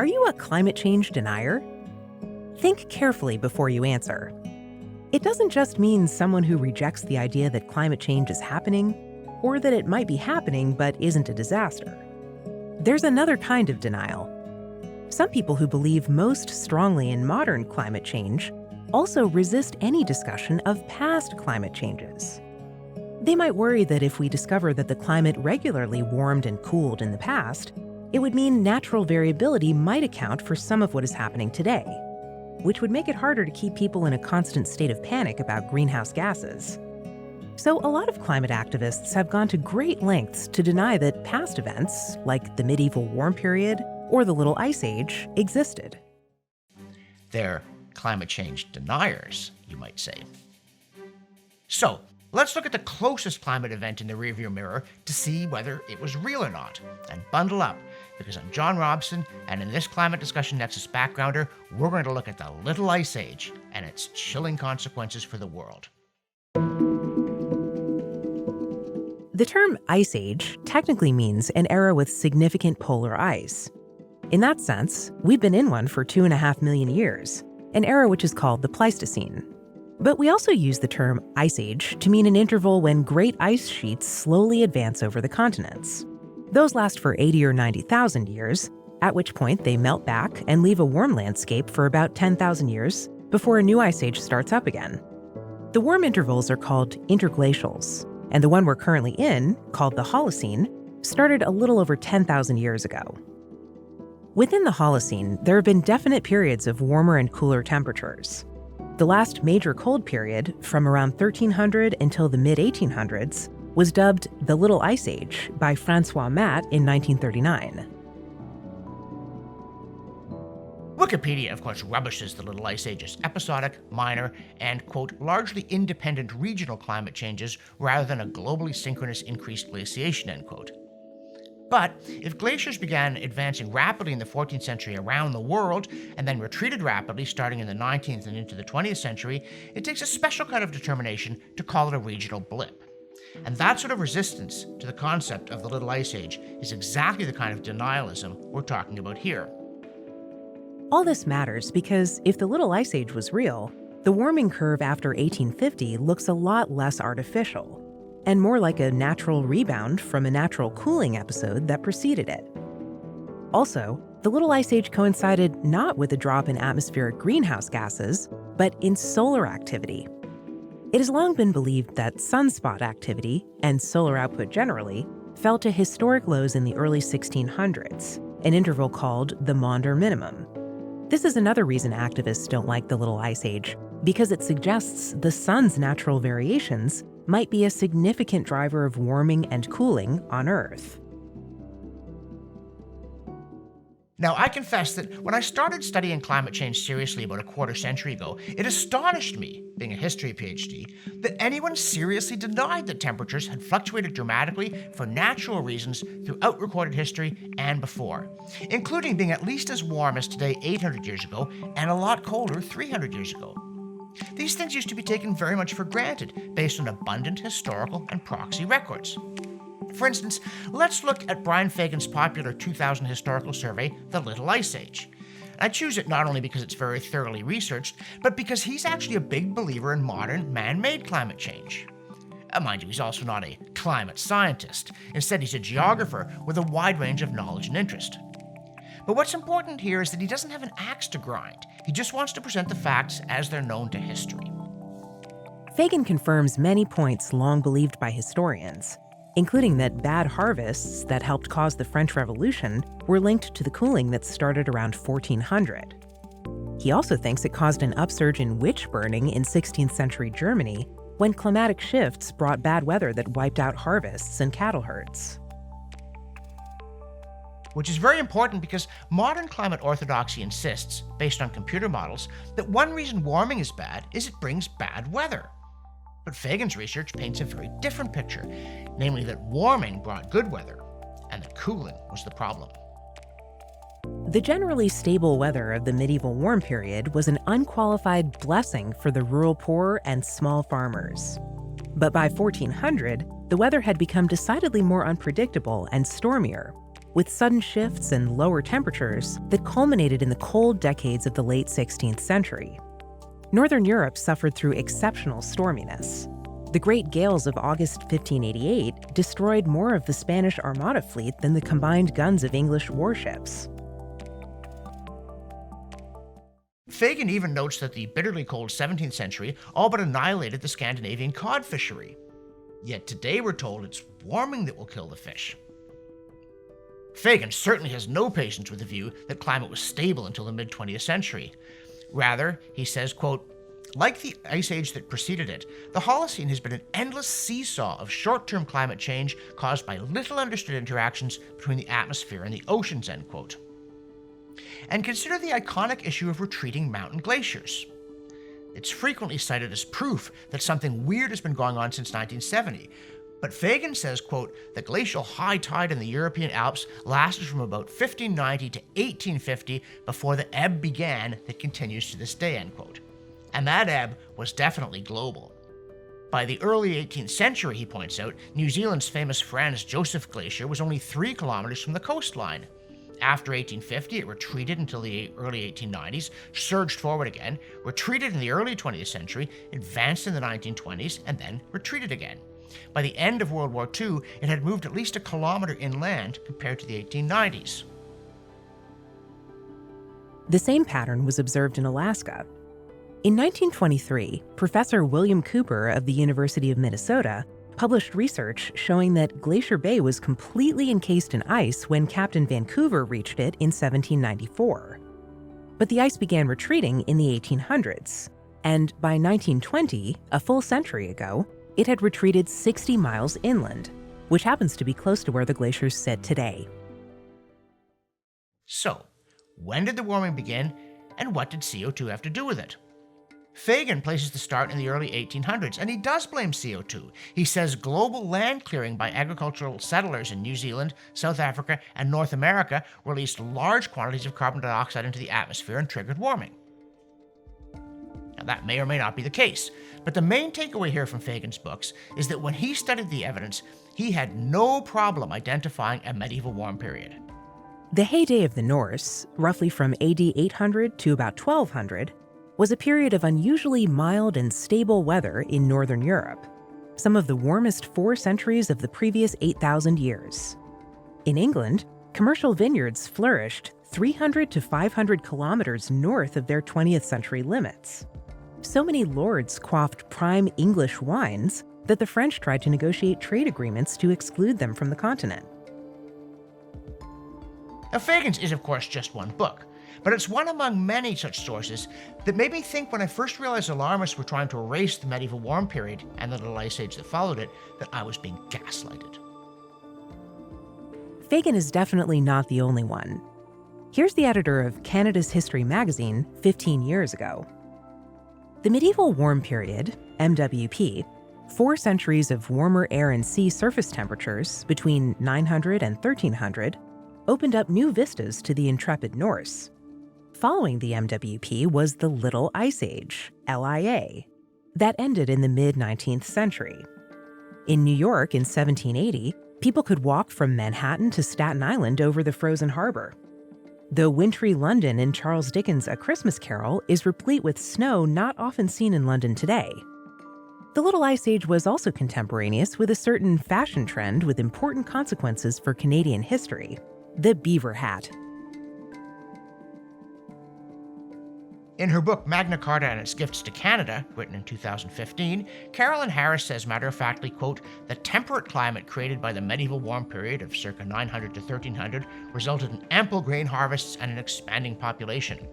Are you a climate change denier? Think carefully before you answer. It doesn't just mean someone who rejects the idea that climate change is happening, or that it might be happening but isn't a disaster. There's another kind of denial. Some people who believe most strongly in modern climate change also resist any discussion of past climate changes. They might worry that if we discover that the climate regularly warmed and cooled in the past, it would mean natural variability might account for some of what is happening today, which would make it harder to keep people in a constant state of panic about greenhouse gases. So, a lot of climate activists have gone to great lengths to deny that past events, like the medieval warm period or the Little Ice Age, existed. They're climate change deniers, you might say. So, Let's look at the closest climate event in the rearview mirror to see whether it was real or not. And bundle up, because I'm John Robson, and in this Climate Discussion Nexus backgrounder, we're going to look at the Little Ice Age and its chilling consequences for the world. The term Ice Age technically means an era with significant polar ice. In that sense, we've been in one for two and a half million years, an era which is called the Pleistocene. But we also use the term Ice Age to mean an interval when great ice sheets slowly advance over the continents. Those last for 80 or 90,000 years, at which point they melt back and leave a warm landscape for about 10,000 years before a new ice age starts up again. The warm intervals are called interglacials, and the one we're currently in, called the Holocene, started a little over 10,000 years ago. Within the Holocene, there have been definite periods of warmer and cooler temperatures. The last major cold period, from around 1300 until the mid 1800s, was dubbed the Little Ice Age by Francois Matthes in 1939. Wikipedia, of course, rubbishes the Little Ice Age as episodic, minor, and, quote, largely independent regional climate changes rather than a globally synchronous increased glaciation, end quote. But if glaciers began advancing rapidly in the 14th century around the world and then retreated rapidly starting in the 19th and into the 20th century, it takes a special kind of determination to call it a regional blip. And that sort of resistance to the concept of the Little Ice Age is exactly the kind of denialism we're talking about here. All this matters because if the Little Ice Age was real, the warming curve after 1850 looks a lot less artificial and more like a natural rebound from a natural cooling episode that preceded it. Also, the Little Ice Age coincided not with a drop in atmospheric greenhouse gases, but in solar activity. It has long been believed that sunspot activity, and solar output generally, fell to historic lows in the early 1600s, an interval called the Maunder Minimum. This is another reason activists don't like the Little Ice Age, because it suggests the sun's natural variations might be a significant driver of warming and cooling on Earth. Now, I confess that when I started studying climate change seriously about a quarter century ago, it astonished me, being a history PhD, that anyone seriously denied that temperatures had fluctuated dramatically for natural reasons throughout recorded history and before, including being at least as warm as today 800 years ago and a lot colder 300 years ago. These things used to be taken very much for granted based on abundant historical and proxy records. For instance, let's look at Brian Fagan's popular 2000 historical survey, The Little Ice Age. I choose it not only because it's very thoroughly researched, but because he's actually a big believer in modern man made climate change. Uh, mind you, he's also not a climate scientist. Instead, he's a geographer with a wide range of knowledge and interest. But what's important here is that he doesn't have an axe to grind. He just wants to present the facts as they're known to history. Fagan confirms many points long believed by historians, including that bad harvests that helped cause the French Revolution were linked to the cooling that started around 1400. He also thinks it caused an upsurge in witch burning in 16th century Germany when climatic shifts brought bad weather that wiped out harvests and cattle herds which is very important because modern climate orthodoxy insists, based on computer models, that one reason warming is bad is it brings bad weather. But Fagan's research paints a very different picture, namely that warming brought good weather and that cooling was the problem. The generally stable weather of the medieval warm period was an unqualified blessing for the rural poor and small farmers. But by 1400, the weather had become decidedly more unpredictable and stormier, with sudden shifts and lower temperatures that culminated in the cold decades of the late 16th century. Northern Europe suffered through exceptional storminess. The great gales of August 1588 destroyed more of the Spanish Armada fleet than the combined guns of English warships. Fagan even notes that the bitterly cold 17th century all but annihilated the Scandinavian cod fishery. Yet today we're told it's warming that will kill the fish. Fagan certainly has no patience with the view that climate was stable until the mid 20th century. Rather, he says, quote, like the ice age that preceded it, the Holocene has been an endless seesaw of short term climate change caused by little understood interactions between the atmosphere and the oceans. End quote. And consider the iconic issue of retreating mountain glaciers. It's frequently cited as proof that something weird has been going on since 1970. But Fagan says, quote, the glacial high tide in the European Alps lasted from about 1590 to 1850 before the ebb began that continues to this day, end quote. And that ebb was definitely global. By the early 18th century, he points out, New Zealand's famous Franz Josef Glacier was only three kilometers from the coastline. After 1850, it retreated until the early 1890s, surged forward again, retreated in the early 20th century, advanced in the 1920s, and then retreated again. By the end of World War II, it had moved at least a kilometer inland compared to the 1890s. The same pattern was observed in Alaska. In 1923, Professor William Cooper of the University of Minnesota published research showing that Glacier Bay was completely encased in ice when Captain Vancouver reached it in 1794. But the ice began retreating in the 1800s, and by 1920, a full century ago, it had retreated 60 miles inland, which happens to be close to where the glaciers sit today. So, when did the warming begin, and what did CO2 have to do with it? Fagan places the start in the early 1800s, and he does blame CO2. He says global land clearing by agricultural settlers in New Zealand, South Africa, and North America released large quantities of carbon dioxide into the atmosphere and triggered warming. Now, that may or may not be the case, but the main takeaway here from Fagan's books is that when he studied the evidence, he had no problem identifying a medieval warm period. The heyday of the Norse, roughly from AD 800 to about 1200, was a period of unusually mild and stable weather in Northern Europe, some of the warmest four centuries of the previous 8,000 years. In England, commercial vineyards flourished 300 to 500 kilometers north of their 20th century limits. So many lords quaffed prime English wines that the French tried to negotiate trade agreements to exclude them from the continent. Now, Fagan's is, of course, just one book, but it's one among many such sources that made me think when I first realized alarmists were trying to erase the medieval warm period and the little ice age that followed it, that I was being gaslighted. Fagan is definitely not the only one. Here's the editor of Canada's History magazine 15 years ago. The medieval warm period, MWP, four centuries of warmer air and sea surface temperatures between 900 and 1300, opened up new vistas to the intrepid Norse. Following the MWP was the Little Ice Age, LIA, that ended in the mid 19th century. In New York in 1780, people could walk from Manhattan to Staten Island over the frozen harbor. The wintry London in Charles Dickens' A Christmas Carol is replete with snow not often seen in London today. The Little Ice Age was also contemporaneous with a certain fashion trend with important consequences for Canadian history the beaver hat. In her book Magna Carta and Its Gifts to Canada, written in 2015, Carolyn Harris says matter of factly, quote, the temperate climate created by the medieval warm period of circa 900 to 1300 resulted in ample grain harvests and an expanding population.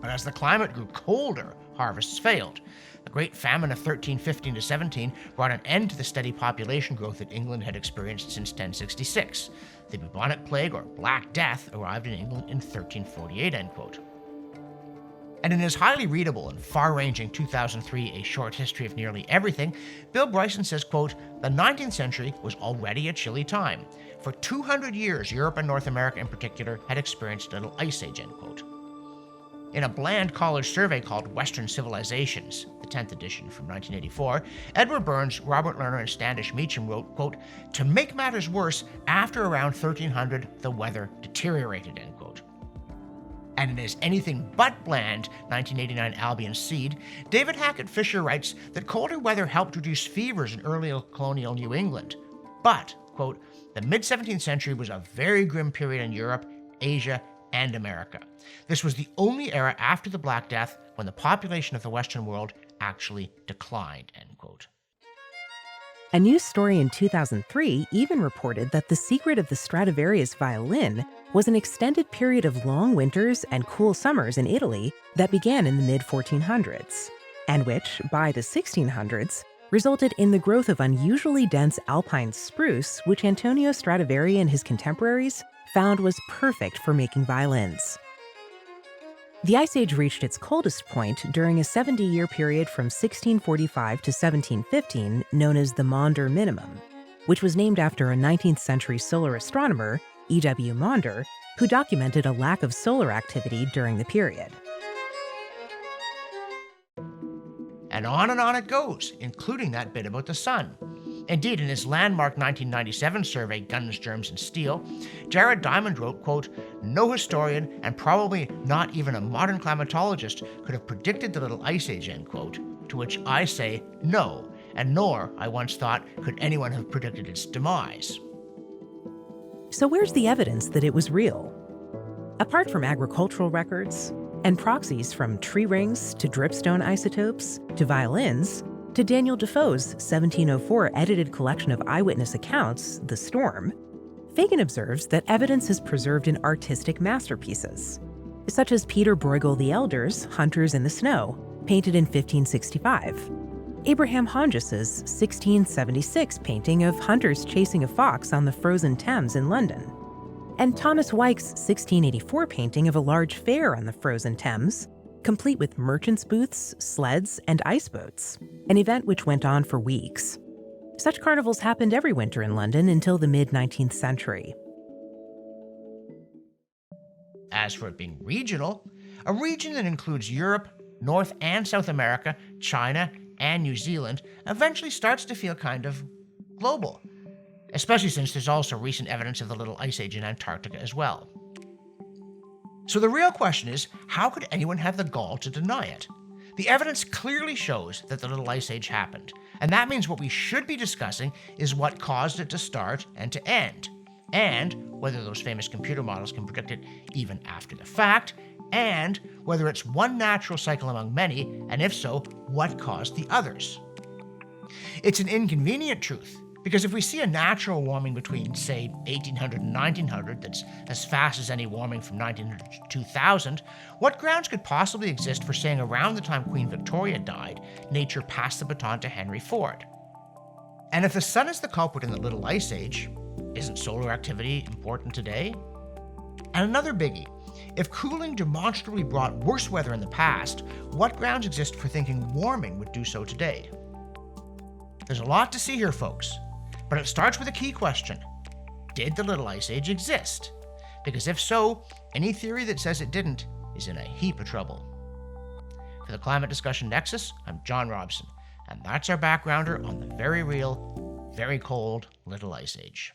But as the climate grew colder, harvests failed. The Great Famine of 1315 to 17 brought an end to the steady population growth that England had experienced since 1066. The bubonic plague, or Black Death, arrived in England in 1348, end quote. And in his highly readable and far-ranging 2003 A Short History of Nearly Everything, Bill Bryson says, quote, "The 19th century was already a chilly time. For 200 years, Europe and North America in particular had experienced a little ice age." End quote. In a bland college survey called Western Civilizations, the 10th edition from 1984, Edward Burns, Robert Lerner, and Standish Meacham wrote, quote, To make matters worse, after around 1300, the weather deteriorated, end quote. And in his anything but bland 1989 Albion Seed, David Hackett Fischer writes that colder weather helped reduce fevers in early colonial New England. But, quote, the mid 17th century was a very grim period in Europe, Asia, and America. This was the only era after the Black Death when the population of the Western world actually declined. End quote. A news story in 2003 even reported that the secret of the Stradivarius violin was an extended period of long winters and cool summers in Italy that began in the mid 1400s, and which, by the 1600s, resulted in the growth of unusually dense alpine spruce, which Antonio Stradivari and his contemporaries found was perfect for making violins. The Ice Age reached its coldest point during a 70 year period from 1645 to 1715, known as the Maunder Minimum, which was named after a 19th century solar astronomer, E.W. Maunder, who documented a lack of solar activity during the period. And on and on it goes, including that bit about the sun. Indeed, in his landmark 1997 survey, Guns, Germs, and Steel, Jared Diamond wrote, quote, No historian, and probably not even a modern climatologist, could have predicted the little ice age, end quote. To which I say, no, and nor, I once thought, could anyone have predicted its demise. So, where's the evidence that it was real? Apart from agricultural records and proxies from tree rings to dripstone isotopes to violins, to Daniel Defoe's 1704 edited collection of eyewitness accounts, The Storm, Fagan observes that evidence is preserved in artistic masterpieces, such as Peter Bruegel the Elder's Hunters in the Snow, painted in 1565, Abraham Hondius's 1676 painting of hunters chasing a fox on the frozen Thames in London, and Thomas Wyck's 1684 painting of a large fair on the frozen Thames, complete with merchants' booths, sleds, and ice boats, an event which went on for weeks. Such carnivals happened every winter in London until the mid 19th century. As for it being regional, a region that includes Europe, North and South America, China, and New Zealand eventually starts to feel kind of global, especially since there's also recent evidence of the little ice age in Antarctica as well. So the real question is how could anyone have the gall to deny it? The evidence clearly shows that the Little Ice Age happened, and that means what we should be discussing is what caused it to start and to end, and whether those famous computer models can predict it even after the fact, and whether it's one natural cycle among many, and if so, what caused the others. It's an inconvenient truth because if we see a natural warming between, say, 1800 and 1900 that's as fast as any warming from 1900 to 2000, what grounds could possibly exist for saying around the time Queen Victoria died, nature passed the baton to Henry Ford? And if the sun is the culprit in the Little Ice Age, isn't solar activity important today? And another biggie if cooling demonstrably brought worse weather in the past, what grounds exist for thinking warming would do so today? There's a lot to see here, folks. But it starts with a key question Did the Little Ice Age exist? Because if so, any theory that says it didn't is in a heap of trouble. For the Climate Discussion Nexus, I'm John Robson, and that's our backgrounder on the very real, very cold Little Ice Age.